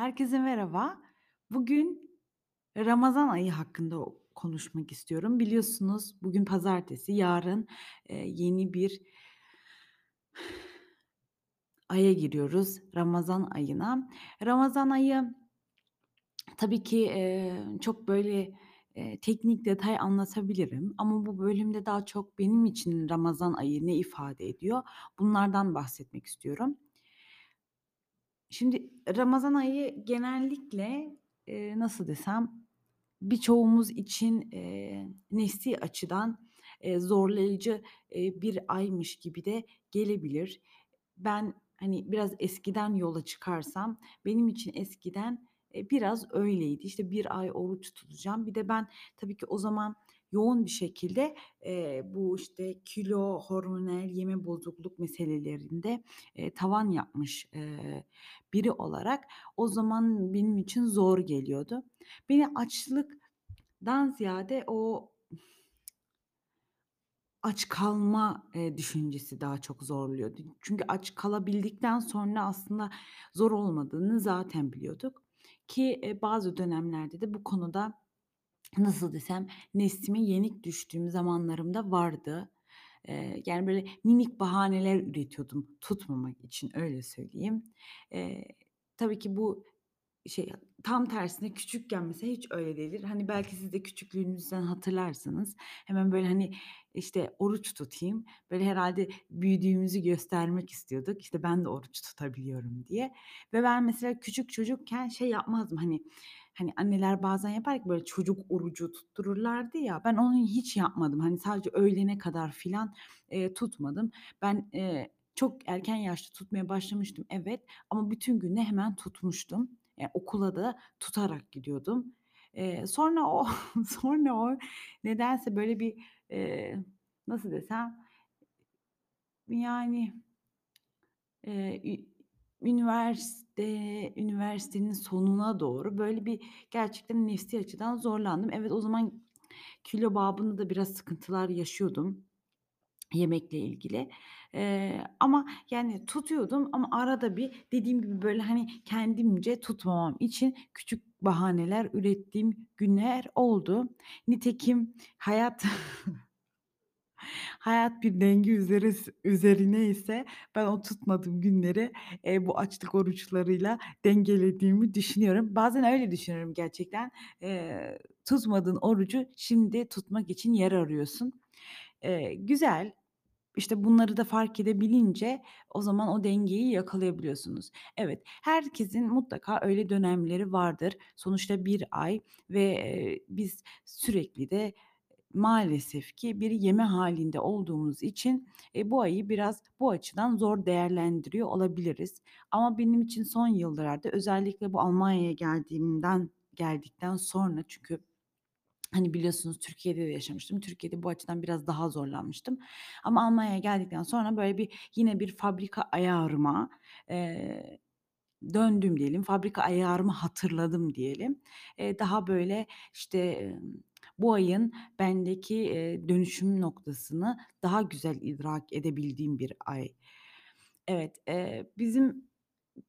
Herkese merhaba. Bugün Ramazan ayı hakkında konuşmak istiyorum. Biliyorsunuz bugün pazartesi, yarın, yeni bir aya giriyoruz, Ramazan ayına. Ramazan ayı tabii ki, çok böyle, teknik detay anlatabilirim ama bu bölümde daha çok benim için Ramazan ayı ne ifade ediyor, bunlardan bahsetmek istiyorum. Şimdi Ramazan ayı genellikle, eee, nasıl desem, birçoğumuz için, eee, nesli açıdan, eee, zorlayıcı, eee, bir aymış gibi de gelebilir. Ben, hani, biraz eskiden yola çıkarsam benim için eskiden, eee, biraz öyleydi. İşte, bir ay oruç tutacağım. Bir de ben tabii ki o zaman yoğun bir şekilde, eee, bu, işte, kilo, hormonal yeme bozukluk meselelerinde, eee, tavan yapmış, eee, biri olarak o zaman benim için zor geliyordu. Beni açlıktan ziyade o aç kalma, eee, düşüncesi daha çok zorluyordu. Çünkü aç kalabildikten sonra aslında zor olmadığını zaten biliyorduk ki, eee, bazı dönemlerde de bu konuda nasıl desem, neslime yenik düştüğüm zamanlarım da vardı. Eee, yani, böyle minik bahaneler üretiyordum tutmamak için, öyle söyleyeyim. Eee, tabii ki bu şey, tam tersine küçükken mesela hiç öyle değildir. Hani, belki siz de küçüklüğünüzden hatırlarsınız. Hemen, böyle, hani, işte, oruç tutayım, böyle, herhâlde büyüdüğümüzü göstermek istiyorduk. İşte, ben de oruç tutabiliyorum diye ve ben mesela küçük çocukken şey yapmazdım, hani hani, anneler bazen yapar ya, böyle, çocuk orucu tuttururlardı ya, ben onu hiç yapmadım. Hani, sadece öğlene kadar filan, eee, tutmadım. Ben, eee, çok erken yaşta tutmaya başlamıştım, evet ama bütün gün de hemen tutmuştum. Eee, okula da tutarak gidiyordum. Eee, sonra o sonra o nedense böyle bir, eee, nasıl desem, yani, ü üniversite üniversitenin sonuna doğru böyle bir gerçekten nefsi açıdan zorlandım. Evet, o zaman kilo babında da biraz sıkıntılar yaşıyordum yemekle ilgili. Eee, ama yani tutuyordum ama arada bir dediğim gibi, böyle, hani, kendimce tutmamam için küçük bahaneler ürettiğim günler oldu. Nitekim hayat hayat bir denge üzeres üzerine ise ben o tutmadığım günleri, eee, bu açlık oruçlarıyla dengelediğimi düşünüyorum. Bazen öyle düşünüyorum gerçekten. Eee, tutmadığın orucu şimdi tutmak için yer arıyorsun. Eee, güzel. İşte, bunları da fark edebilince o zaman o dengeyi yakalayabiliyorsunuz. Evet, herkesin mutlaka öyle dönemleri vardır. Sonuçta bir ay ve, biz sürekli de maalesef ki bir yeme hâlinde olduğumuz için, eee, bu ayı biraz bu açıdan zor değerlendiriyor olabiliriz. Ama benim için son yıllarda özellikle bu Almanya'ya geldiğimden geldikten sonra çünkü Hani, biliyorsunuz Türkiye'de de yaşamıştım. Türkiye'de bu açıdan biraz daha zorlanmıştım ama Almanya'ya geldikten sonra, böyle, bir yine bir fabrika ayarıma, eee, döndüm diyelim. Fabrika ayarımı hatırladım diyelim. Eee, daha, böyle, işte, bu ayın bendeki, eee, dönüşüm noktasını daha güzel idrak edebildiğim bir ay. Evet, eee, bizim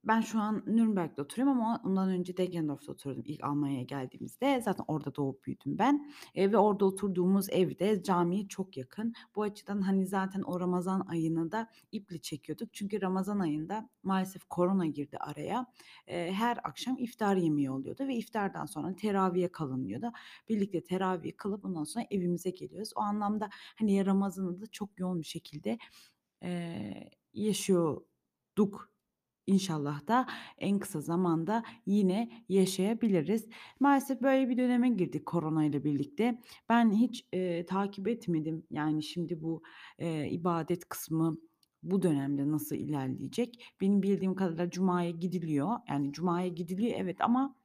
ben şu an Nürnberg'de oturuyorum ama ondan önce Deggendorf'ta oturuyordum ilk Almanya'ya geldiğimizde. Zaten orada doğup büyüdüm ben, eee, ve orada oturduğumuz ev de camiye çok yakın. Bu açıdan, hani, zaten o Ramazan ayını da iple çekiyorduk. Çünkü Ramazan ayında maalesef korona girdi araya. Eee, her akşam iftar yemeği oluyordu ve iftardan sonra teravih'e kalınıyordu. Birlikte teravih kılıp ondan sonra evimize geliyoruz. O anlamda, hani, Ramazan'ı da çok yoğun bir şekilde, eee, yaşıyorduk. İnşallah da en kısa zamanda yine yaşayabiliriz. Maalesef böyle bir döneme girdik korona ile birlikte. Ben hiç, eee, takip etmedim. Yani, şimdi bu, eee, ibadet kısmı bu dönemde nasıl ilerleyecek? Benim bildiğim kadarıyla cumaya gidiliyor. Yani, cumaya gidiliyor evet ama,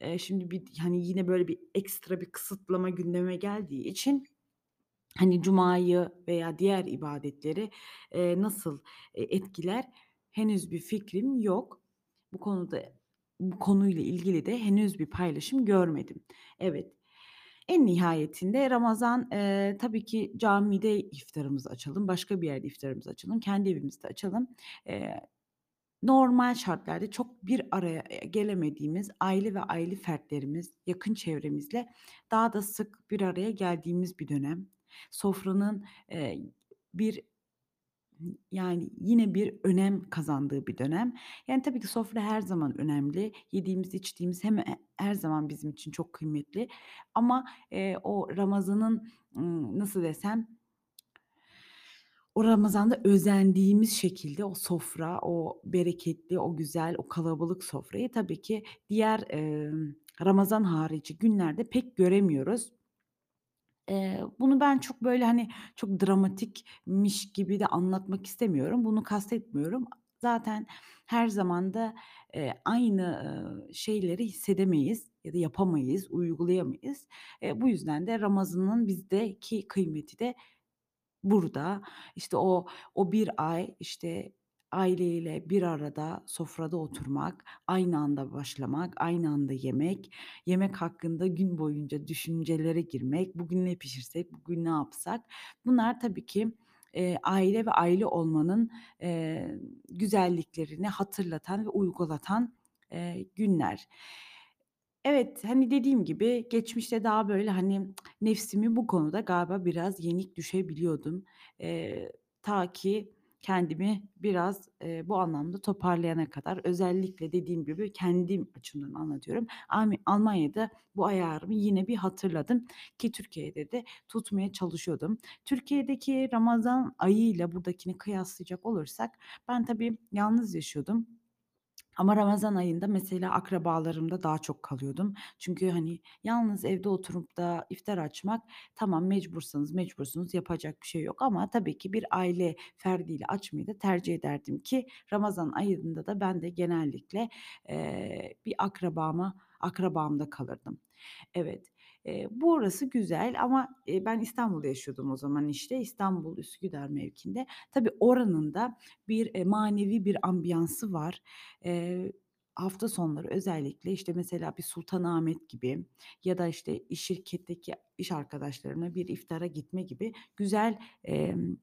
eee, şimdi bir, hani, yine böyle bir ekstra bir kısıtlama gündeme geldiği için, hani, cumayı veya diğer ibadetleri, eee, nasıl, eee, etkiler henüz bir fikrim yok. Bu konuda bu konuyla ilgili de henüz bir paylaşım görmedim. Evet, en nihayetinde Ramazan, eee, tabii ki camide iftarımızı açalım, başka bir yerde iftarımızı açalım, kendi evimizde açalım. Eee, Normal şartlarda çok bir araya, gelemediğimiz aile ve aile fertlerimiz, yakın çevremizle daha da sık bir araya geldiğimiz bir dönem. Sofranın, eee, bir yani, yine bir önem kazandığı bir dönem. Yani, tabii ki sofra her zaman önemli. Yediğimiz, içtiğimiz hem e her zaman bizim için çok kıymetli ama, eee, o Ramazan'ın, nasıl desem o Ramazan'da özendiğimiz şekilde o sofra, o bereketli, o güzel, o kalabalık sofrayı tabii ki diğer, emm, Ramazan harici günlerde pek göremiyoruz. Eee, bunu ben çok, böyle, hani, çok dramatikmiş gibi de anlatmak istemiyorum. Bunu kastetmiyorum. Zaten her zaman da, eee, aynı, şeyleri hissedemeyiz ya da yapamayız, uygulayamayız. Eee, bu yüzden de Ramazan'ın bizdeki kıymeti de burada. İşte, o o bir ay, işte, aileyle bir arada sofrada oturmak, aynı anda başlamak, aynı anda yemek, yemek hakkında gün boyunca düşüncelere girmek, bugün ne pişirsek, bugün ne yapsak? Bunlar tabii ki, eee, aile ve aile olmanın, eee, güzelliklerini hatırlatan ve uygulatan, eee, günler. Evet, hani, dediğim gibi geçmişte daha, böyle, hani, nefsimi bu konuda galiba biraz yenik düşebiliyordum. Eee, ta ki kendimi biraz, eee, bu anlamda toparlayana kadar. Özellikle dediğim gibi kendim açımdan anlatıyorum. Almanya'da bu ayarımı yine bir hatırladım ki Türkiye'de de tutmaya çalışıyordum. Türkiye'deki Ramazan ayıyla buradakini kıyaslayacak olursak ben tabii yalnız yaşıyordum. Ama Ramazan ayında mesela akrabalarımda daha çok kalıyordum. Çünkü, hani, yalnız evde oturup da iftar açmak tamam mecbursanız mecbursunuz, yapacak bir şey yok ama tabii ki bir aile ferdiyle açmayı da tercih ederdim ki Ramazan ayında da ben de genellikle, eee, bir akrabama akrabamda kalırdım. Evet, eee, burası güzel ama, eee, ben İstanbul'da yaşıyordum o zaman, işte. İstanbul Üsküdar mevkiinde. Tabii oranın da bir, eee, manevi bir ambiyansı var. Eee, hafta sonları özellikle, işte, mesela bir Sultanahmet gibi ya da, işte, iş şirketteki iş arkadaşlarımla bir iftara gitme gibi güzel, emm,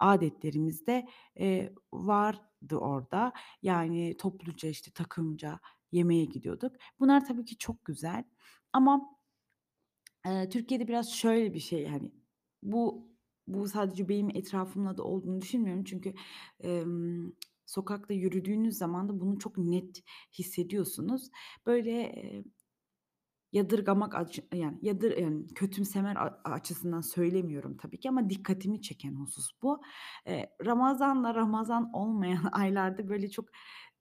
adetlerimiz de, eee, vardı orada. Yani topluca, işte, takımca yemeğe gidiyorduk. Bunlar tabii ki çok güzel ama Eee, Türkiye'de biraz şöyle bir şey, hani, bu bu sadece benim etrafımla da olduğunu düşünmüyorum. Çünkü, emm, sokakta yürüdüğünüz zaman da bunu çok net hissediyorsunuz. Böyle, eee, Yadırgamak açı yani, yadır yani, kötümsemer a açısından söylemiyorum tabii ki ama dikkatimi çeken husus bu. Eee, Ramazanla Ramazan olmayan aylarda, böyle, çok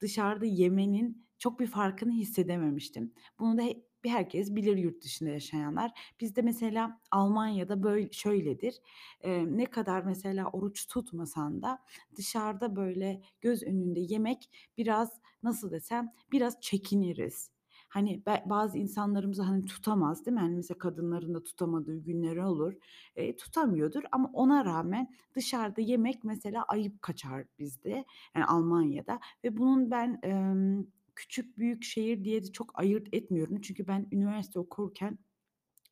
dışarıda yemenin çok bir farkını hissedememiştim. Bunu da he bir herkes bilir yurt dışında yaşayanlar. Bizde mesela Almanya'da böy şöyledir. Eee, ne kadar mesela oruç tutmasan da dışarıda, böyle, göz önünde yemek biraz, nasıl desem, biraz çekiniriz. Hani, bazı insanlarımız, hani, tutamaz, değil mi? Hani, mesela kadınların da tutamadığı günleri olur. Eee, tutamıyordur ama ona rağmen dışarıda yemek mesela ayıp kaçar bizde, yani Almanya'da ve bunun ben, emm, küçük büyük şehir diye de çok ayırt etmiyorum. Çünkü ben üniversite okurken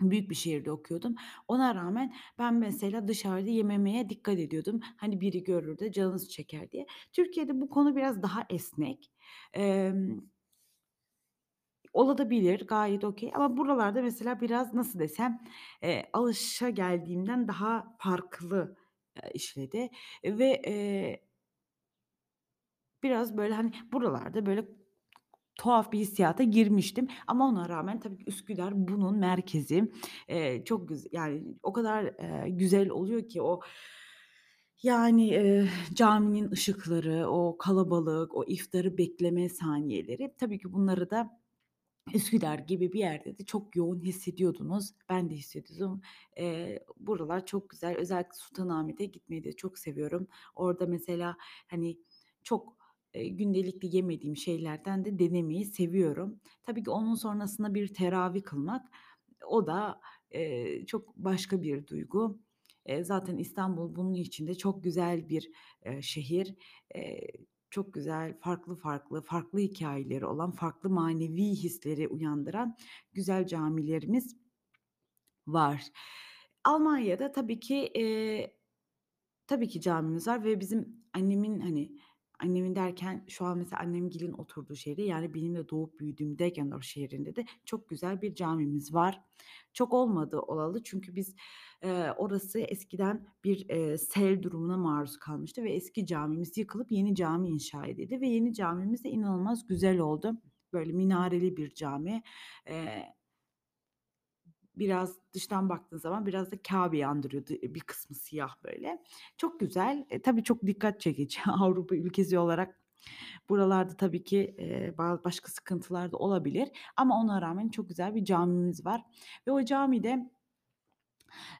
büyük bir şehirde okuyordum. Ona rağmen ben mesela dışarıda yememeye dikkat ediyordum. Hani, biri görür de canınız çeker diye. Türkiye'de bu konu biraz daha esnek. Emm Olabilir, gayet okay ama buralarda mesela biraz nasıl desem, eee, alışageldiğimden daha farklı, eee, işledi ve, eee, biraz böyle, hani, buralarda böyle tuhaf bir hissiyata girmiştim ama ona rağmen tabii Üsküdar bunun merkezi. Eee, çok güz yani o kadar, eee, güzel oluyor ki o, yani, eee, caminin ışıkları, o kalabalık, o iftarı bekleme saniyeleri. Tabii ki bunları da Üsküdar gibi bir yerde de çok yoğun hissediyordunuz. Ben de hissediyordum. Eee, buralar çok güzel. Özellikle Sultanahmet'e gitmeyi de çok seviyorum. Orada mesela, hani, çok, gündelikli yemediğim şeylerden de denemeyi seviyorum. Tabii ki onun sonrasında bir teravih kılmak, o da, eee, çok başka bir duygu. Eee, zaten İstanbul bunun için de çok güzel bir, eee, şehir. Eee çok güzel, farklı farklı, farklı hikâyeleri olan, farklı manevi hisleri uyandıran güzel camilerimiz var. Almanya'da tabii ki, eee, tabii ki camimiz var ve bizim annemin, hani, Annemin derken şu an mesela annemgilin oturduğu şehirde, yani benim de doğup büyüdüğüm Deggendorf şehrinde de çok güzel bir camimiz var. Çok olmadı olalı çünkü biz, eee, orası eskiden bir, eee, sel durumuna maruz kalmıştı ve eski camimiz yıkılıp yeni cami inşa edildi ve yeni camimiz de inanılmaz güzel oldu. Böyle minareli bir cami. Eee Biraz dıştan baktığın zaman biraz da Kâbe'yi andırıyordu. Bir kısmı siyah böyle. Çok güzel. E, tabii çok dikkat çekici. Avrupa ülkesi olarak buralarda tabii ki, ba başka sıkıntılar da olabilir ama ona rağmen çok güzel bir camimiz var ve o camide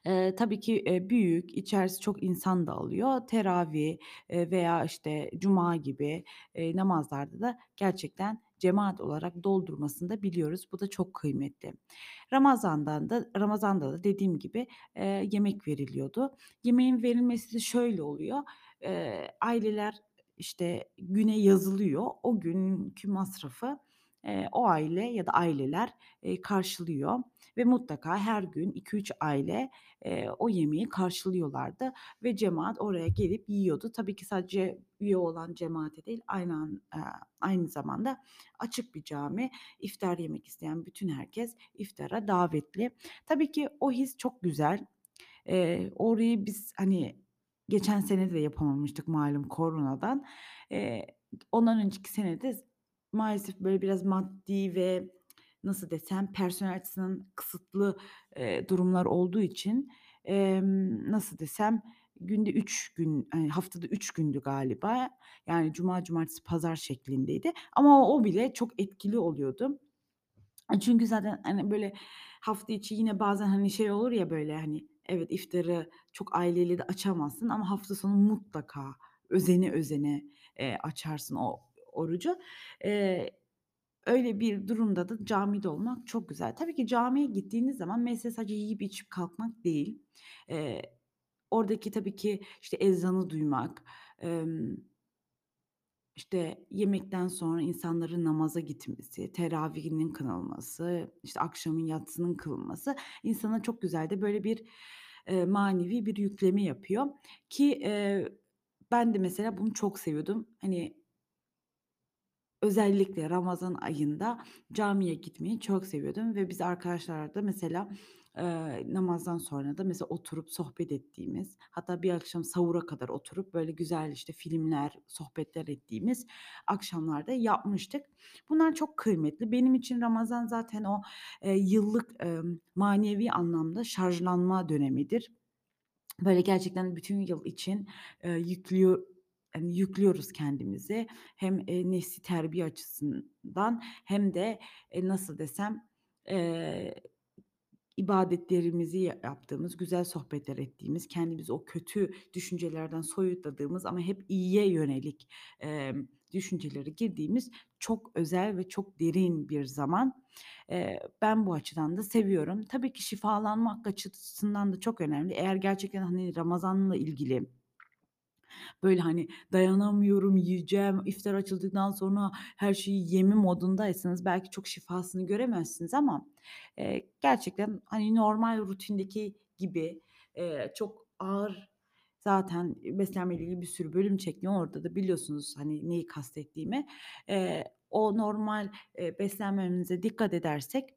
Eee, tabii ki, eee, büyük, içerisi çok insan da alıyor. Teravih, eee, veya, işte, cuma gibi, eee, namazlarda da gerçekten cemaat olarak doldurmasını da biliyoruz. Bu da çok kıymetli. Ramazan'dan da Ramazan'da da dediğim gibi, eee, yemek veriliyordu. Yemeğin verilmesi de şöyle oluyor: Eee, aileler, işte, güne yazılıyor. O günkü masrafı, o aile ya da aileler, karşılıyor ve mutlaka her gün iki üç aile, eee, o yemeği karşılıyorlardı ve cemaat oraya gelip yiyordu. Tabii ki sadece üye olan cemaate değil, aynı an aynı zamanda açık bir cami. İftar yemek isteyen bütün herkes iftara davetli. Tabii ki o his çok güzel. Orayı biz, hani, geçen sene de yapamamıştık malum koronadan. Eee, ondan önceki sene de maalesef böyle biraz maddi ve nasıl desem, personel açısından kısıtlı, eee, durumlar olduğu için, emm, nasıl desem, günde 3 gün, hani, haftada 3 gündü galiba. Yani cuma, cumartesi, pazar şeklindeydi ama o bile çok etkili oluyordu. E, çünkü zaten, hani, böyle hafta içi yine bazen, hani, şey olur ya, böyle, hani, evet, iftarı çok aileyle de açamazsın ama hafta sonu mutlaka özene özene, eee, açarsın o orucu. Eee, öyle bir durumda da camide olmak çok güzel. Tabii ki camiye gittiğiniz zaman mesele sadece yiyip içip kalkmak değil. Eee, oradaki tabii ki, işte, ezanı duymak, emm işte, yemekten sonra insanların namaza gitmesi, teravihinin kılınması, işte, akşamın yatsının kılınması insana çok güzel de böyle bir, eee, manevi bir yükleme yapıyor ki, eee, ben de mesela bunu çok seviyordum. Hani, Özellikle Ramazan ayında camiye gitmeyi çok seviyordum ve biz arkadaşlarla da mesela, eee, namazdan sonra da mesela oturup sohbet ettiğimiz, hatta bir akşam sahura kadar oturup böyle güzel, işte, filmler, sohbetler ettiğimiz akşamlar da yapmıştık. Bunlar çok kıymetli. Benim için Ramazan zaten o, eee, yıllık, emm, manevi anlamda şarjlanma dönemidir. Böyle gerçekten bütün yıl için, eee, yüklüyor hani, yüklüyoruz kendimizi. Hem, eee, nefsi terbiye açısından hem de, eee, nasıl desem, eee, ibadetlerimizi ya yaptığımız, güzel sohbetler ettiğimiz, kendimizi o kötü düşüncelerden soyutladığımız ama hep iyiye yönelik, emm, düşüncelere girdiğimiz çok özel ve çok derin bir zaman. Eee, ben bu açıdan da seviyorum. Tabii ki şifalanmak açısından da çok önemli. Eğer gerçekten, hani, Ramazan'la ilgili Böyle, hani, dayanamıyorum, yiyeceğim, iftar açıldıktan sonra her şeyi yeme modundaysanız belki çok şifasını göremezsiniz ama, eee, gerçekten, hani, normal rutindeki gibi, eee, çok ağır zaten beslenmeyle ilgili bir sürü bölüm çekmiyor. Orada da biliyorsunuz, hani, neyi kastettiğimi. Eee, o normal, eee, beslenmemize dikkat edersek,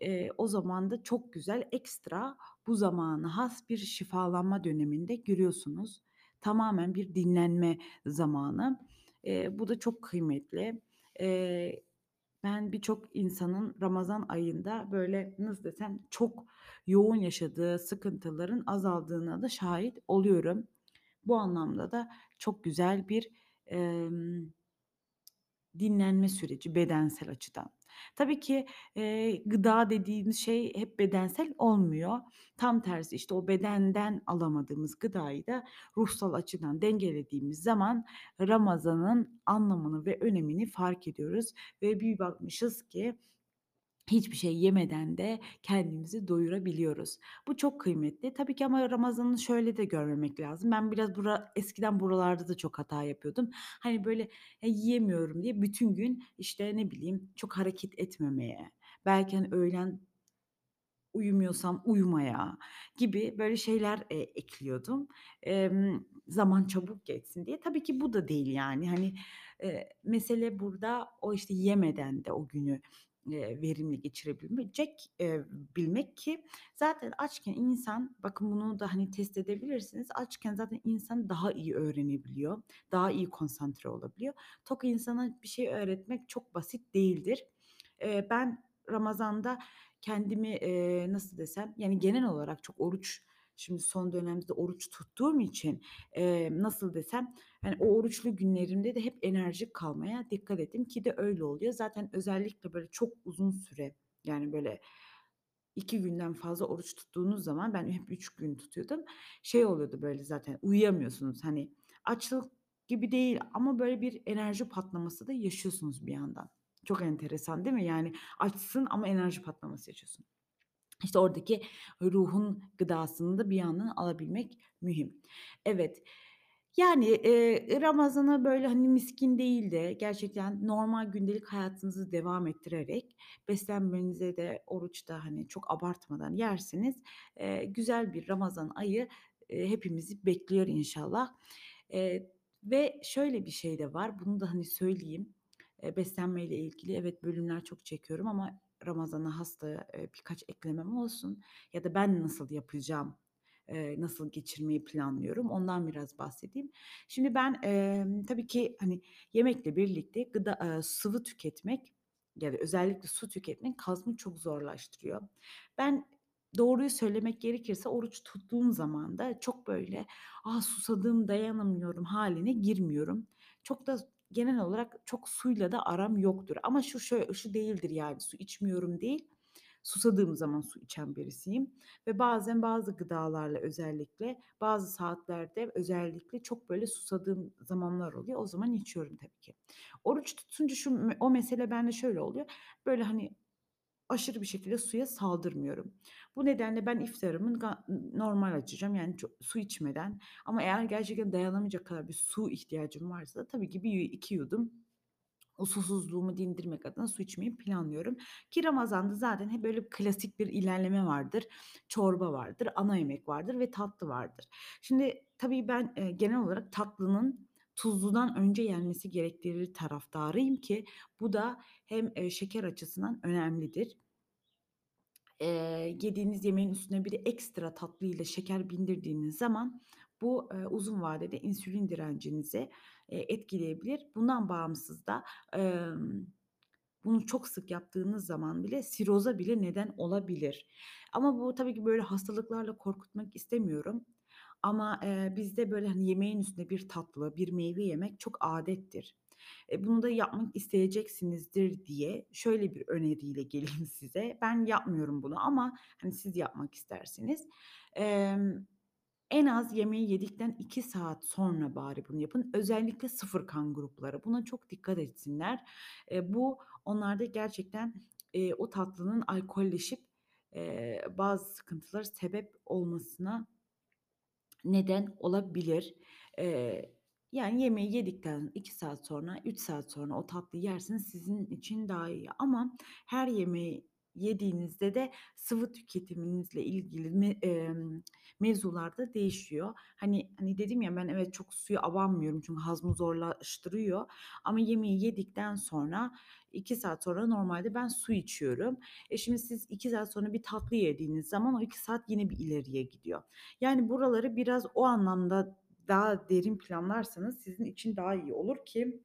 eee, o zaman da çok güzel ekstra bu zamana has bir şifalanma döneminde görüyorsunuz. Tamamen bir dinlenme zamanı. Eee, bu da çok kıymetli. Eee, ben birçok insanın Ramazan ayında, böyle, nasıl desem, çok yoğun yaşadığı sıkıntıların azaldığına da şahit oluyorum. Bu anlamda da çok güzel bir, emm Dinlenme süreci bedensel açıdan. Tabii ki, eee, gıda dediğimiz şey hep bedensel olmuyor. Tam tersi, işte, o bedenden alamadığımız gıdayı da ruhsal açıdan dengelediğimiz zaman Ramazan'ın anlamını ve önemini fark ediyoruz ve bir bakmışız ki Hiçbir şey yemeden de kendimizi doyurabiliyoruz. Bu çok kıymetli. Tabii ki ama Ramazan'ı şöyle de görmemek lazım. Ben biraz bura eskiden buralarda da çok hata yapıyordum. Hani, böyle, ya, yiyemiyorum diye bütün gün, işte, ne bileyim, çok hareket etmemeye, belki, hani, öğlen uyumuyorsam uyumaya gibi böyle şeyler, eee, ekliyordum, emm, zaman çabuk geçsin diye. Tabii ki bu da değil yani. Hani, eee, mesele burada o, işte, yemeden de o günü, verimli geçirebilmecek eee, bilmek ki zaten açken insan, bakın bunu da, hani, test edebilirsiniz. Açken zaten insan daha iyi öğrenebiliyor, daha iyi konsantre olabiliyor. Tok insana bir şey öğretmek çok basit değildir. Eee, ben Ramazan'da kendimi, eee, nasıl desem, yani genel olarak çok oruç şimdi son dönemde oruç tuttuğum için, eee, nasıl desem, hani, o oruçlu günlerimde de hep enerjik kalmaya dikkat ettim ki de öyle oluyor. Zaten özellikle böyle çok uzun süre, yani böyle 2 günden fazla oruç tuttuğunuz zaman ben hep 3 gün tutuyordum. Şey oluyordu böyle zaten uyuyamıyorsunuz. Hani açlık gibi değil ama böyle bir enerji patlaması da yaşıyorsunuz bir yandan. Çok enteresan değil mi? Yani açsın ama enerji patlaması yaşıyorsun. İşte oradaki ruhun gıdasını da bir yandan alabilmek mühim. Evet, yani, eee, Ramazan'a böyle, hani, miskin değil de gerçekten normal gündelik hayatınızı devam ettirerek beslenmenize de oruçta, hani, çok abartmadan yerseniz, eee, güzel bir Ramazan ayı, eee, hepimizi bekliyor inşallah. Eee, ve şöyle bir şey de var, bunu da, hani, söyleyeyim. Eee, beslenmeyle ilgili evet, bölümler çok çekiyorum ama Ramazan'a has da, eee, birkaç eklemem olsun ya da ben nasıl yapacağım, nasıl geçirmeyi planlıyorum ondan biraz bahsedeyim. Şimdi ben, tabii ki, hani, yemekle birlikte gıda sıvı tüketmek ya da özellikle su tüketmek hazmı çok zorlaştırıyor. Ben doğruyu söylemek gerekirse oruç tuttuğum zaman da çok böyle, "A, susadım, dayanamıyorum." hâline girmiyorum. Çok da genel olarak çok suyla da aram yoktur ama şu şö şu değildir yani su içmiyorum değil, susadığım zaman su içen birisiyim ve bazen bazı gıdalarla özellikle bazı saatlerde özellikle çok böyle susadığım zamanlar oluyor. O zaman içiyorum tabii ki. Oruç tutunca şu o mesele bende şöyle oluyor. Böyle, hani, aşırı bir şekilde suya saldırmıyorum. Bu nedenle ben iftarımı normal açacağım, yani ço su içmeden ama eğer gerçekten dayanamayacak kadar bir su ihtiyacım varsa tabii ki bir 2 yudum o susuzluğumu dindirmek adına su içmeyi planlıyorum ki Ramazan'da zaten hep böyle klasik bir ilerleme vardır. Çorba vardır, ana yemek vardır ve tatlı vardır. Şimdi tabii ben, eee, genel olarak tatlının tuzludan önce yenmesi gerektiği taraftarıyım ki bu da hem, eee, şeker açısından önemlidir. Eee, yediğiniz yemeğin üstüne bir de ekstra tatlıyla şeker bindirdiğiniz zaman bu, eee, uzun vadede insülin direncinizi, eee, etkileyebilir. Bundan bağımsız da, emm, bunu çok sık yaptığınız zaman bile siroza bile neden olabilir. Ama bu tabii ki böyle hastalıklarla korkutmak istemiyorum ama, eee, bizde böyle, hani, yemeğin üstüne bir tatlı, bir meyve yemek çok âdettir. E, bunu da yapmak isteyeceksinizdir diye şöyle bir öneriyle geleyim size. Ben yapmıyorum bunu ama, hani, siz yapmak isterseniz. Emm, en az yemeği yedikten 2 saat sonra bari bunu yapın. Özellikle sıfır kan grupları buna çok dikkat etsinler. Eee, bu onlarda gerçekten, eee, o tatlının alkolleşip, eee, bazı sıkıntılara sebep olmasına neden olabilir. Eee, yani yemeği yedikten 2 saat sonra, 3 saat sonra o tatlıyı yerseniz sizin için daha iyi ama her yemeği yediğinizde de sıvı tüketiminizle ilgili me emm, mevzular da değişiyor. Hani hani dedim ya ben evet çok suya abanmıyorum çünkü hazmı zorlaştırıyor ama yemeği yedikten sonra 2 saat sonra normalde ben su içiyorum. E, şimdi siz 2 saat sonra bir tatlı yediğiniz zaman o 2 saat yine bir ileriye gidiyor. Yani buraları biraz o anlamda daha derin planlarsanız sizin için daha iyi olur ki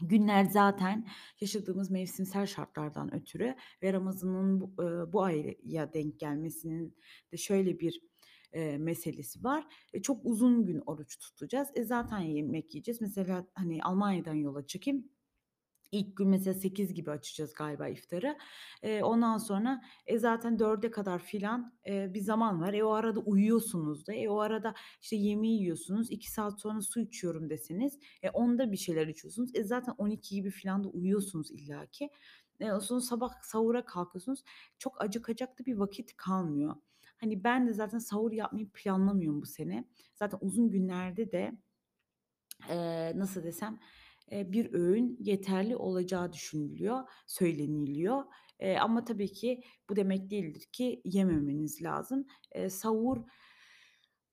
günler zaten yaşadığımız mevsimsel şartlardan ötürü ve Ramazan'ın bu, eee, bu aya denk gelmesinin de şöyle bir, eee, meselesi var. E, çok uzun gün oruç tutacağız. E, zaten yemek yiyeceğiz. Mesela, hani, Almanya'dan yola çıkayım. İlk gün mesela 8 gibi açacağız galiba iftarı. Eee, ondan sonra, e, zaten 4'e kadar filan, eee, bir zaman var. E, o arada uyuyorsunuz da. E, o arada, işte, yemeği yiyorsunuz. 2 saat sonra su içiyorum deseniz, e, 10'da bir şeyler içiyorsunuz. E, zaten 12 gibi filan da uyuyorsunuz illaki. Eee, sonra sabah sahura kalkıyorsunuz. Çok acıkacak da bir vakit kalmıyor. Hani, ben de zaten sahur yapmayı planlamıyorum bu sene. Zaten uzun günlerde de, eee, nasıl desem, eee, 1 öğün yeterli olacağı düşünülüyor, söyleniliyor. Eee, ama tabii ki bu demek değildir ki yememeniz lazım. Eee, sahur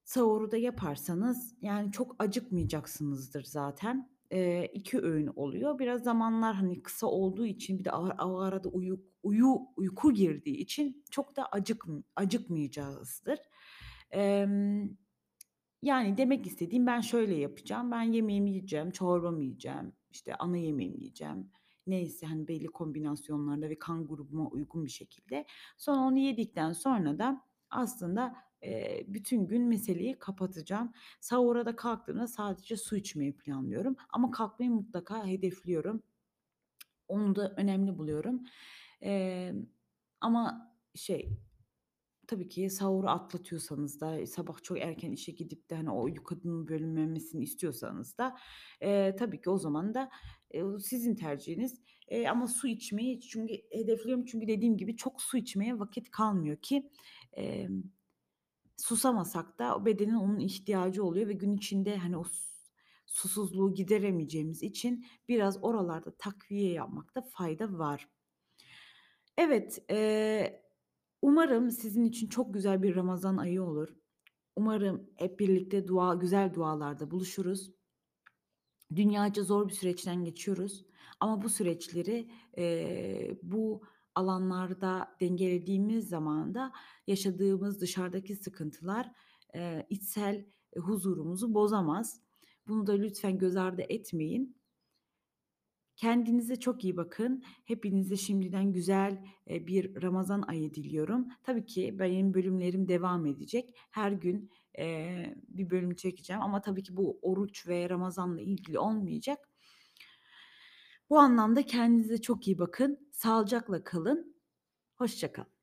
sahuru da yaparsanız, yani, çok acıkmayacaksınızdır zaten. Eee, 2 öğün oluyor. Biraz zamanlar, hani, kısa olduğu için bir de ara o arada uyu uyu uyku girdiği için çok da acıkm acıkmayacağızdır. Emm, yani, demek istediğim ben şöyle yapacağım: Ben yemeğimi yiyeceğim, çorbamı yiyeceğim, işte, ana yemeğimi yiyeceğim. Neyse, hani, belli kombinasyonlarla ve kan grubuma uygun bir şekilde. Sonra onu yedikten sonra da aslında, eee, bütün gün meseleyi kapatacağım. Sahura da kalktığımda sadece su içmeyi planlıyorum ama kalkmayı mutlaka hedefliyorum. Onu da önemli buluyorum. Emm, ama şey, tabii ki sahuru atlatıyorsanız da, sabah çok erken işe gidip de, hani, o uykunun bölünmemesini istiyorsanız da, eee, tabii ki o zaman da, o sizin tercihiniz. Eee, ama su içmeyi çünkü hedefliyorum çünkü dediğim gibi çok su içmeye vakit kalmıyor ki, emm, susamasak da o bedenin onun ihtiyacı oluyor ve gün içinde, hani, o susuzluğu gideremeyeceğimiz için biraz oralarda takviye yapmakta fayda var. Evet, eee, umarım sizin için çok güzel bir ramazan ayı olur. Umarım hep birlikte dua güzel dualarda buluşuruz. Dünyaca zor bir süreçten geçiyoruz ama bu süreçleri, eee, bu alanlarda dengelediğimiz zaman da yaşadığımız dışarıdaki sıkıntılar, eee, içsel, huzurumuzu bozamaz. Bunu da lütfen göz ardı etmeyin. Kendinize çok iyi bakın. Hepinize şimdiden güzel, bir ramazan ayı diliyorum. Tabii ki benim bölümlerim devam edecek. Her gün, bir bölüm çekeceğim ama tabii ki bu oruç ve ramazanla ilgili olmayacak. Bu anlamda kendinize çok iyi bakın, sağlıcakla kalın, hoşça kalın.